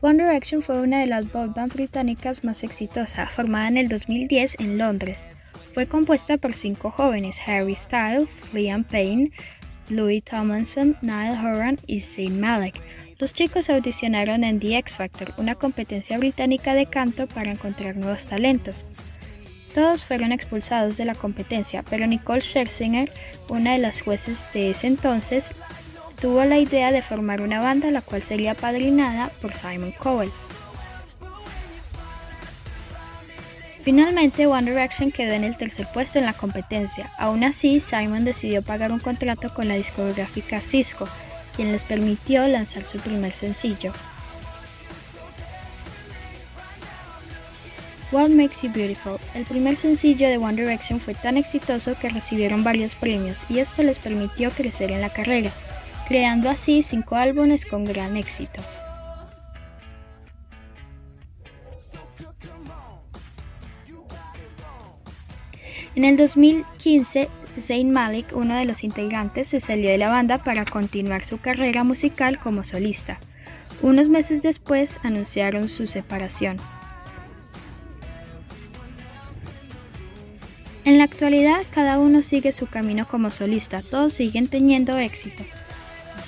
One Direction fue una de las boy bands británicas más exitosas, formada en el 2010 en Londres. Fue compuesta por cinco jóvenes, Harry Styles, Liam Payne, Louis Tomlinson, Niall Horan y Zayn Malik. Los chicos audicionaron en The X Factor, una competencia británica de canto para encontrar nuevos talentos. Todos fueron expulsados de la competencia, pero Nicole Scherzinger, una de las jueces de ese entonces, tuvo la idea de formar una banda la cual sería padrinada por Simon Cowell. Finalmente, One Direction quedó en el tercer puesto en la competencia. Aún así, Simon decidió pagar un contrato con la discográfica Cisco, quien les permitió lanzar su primer sencillo. What Makes You Beautiful, el primer sencillo de One Direction fue tan exitoso que recibieron varios premios y esto les permitió crecer en la carrera creando así cinco álbumes con gran éxito. En el 2015, Zayn Malik, uno de los integrantes, se salió de la banda para continuar su carrera musical como solista. Unos meses después anunciaron su separación. En la actualidad, cada uno sigue su camino como solista, todos siguen teniendo éxito.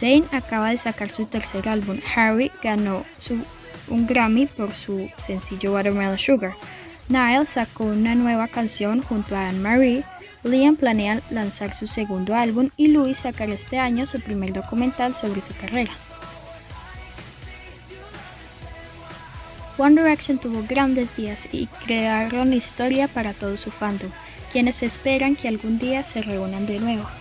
Zayn acaba de sacar su tercer álbum. Harry ganó un Grammy por su sencillo Watermelon Sugar. Niall sacó una nueva canción junto a Anne-Marie. Liam planea lanzar su segundo álbum y Louis sacará este año su primer documental sobre su carrera. One Direction tuvo grandes días y crearon historia para todo su fandom, quienes esperan que algún día se reúnan de nuevo.